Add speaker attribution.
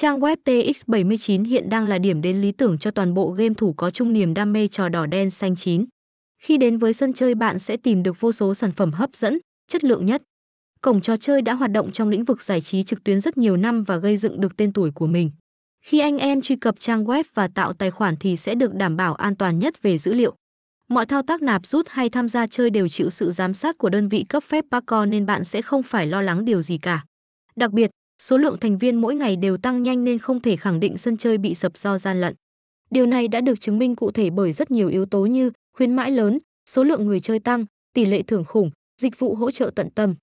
Speaker 1: Trang web TX79 hiện đang là điểm đến lý tưởng cho toàn bộ game thủ có chung niềm đam mê trò đỏ đen xanh chín. Khi đến với sân chơi bạn sẽ tìm được vô số sản phẩm hấp dẫn, chất lượng nhất. Cổng trò chơi đã hoạt động trong lĩnh vực giải trí trực tuyến rất nhiều năm và gây dựng được tên tuổi của mình. Khi anh em truy cập trang web và tạo tài khoản thì sẽ được đảm bảo an toàn nhất về dữ liệu. Mọi thao tác nạp rút hay tham gia chơi đều chịu sự giám sát của đơn vị cấp phép Pacor nên bạn sẽ không phải lo lắng điều gì cả. Đặc biệt, số lượng thành viên mỗi ngày đều tăng nhanh nên không thể khẳng định sân chơi bị sập do gian lận. Điều này đã được chứng minh cụ thể bởi rất nhiều yếu tố như khuyến mãi lớn, số lượng người chơi tăng, tỷ lệ thưởng khủng, dịch vụ hỗ trợ tận tâm.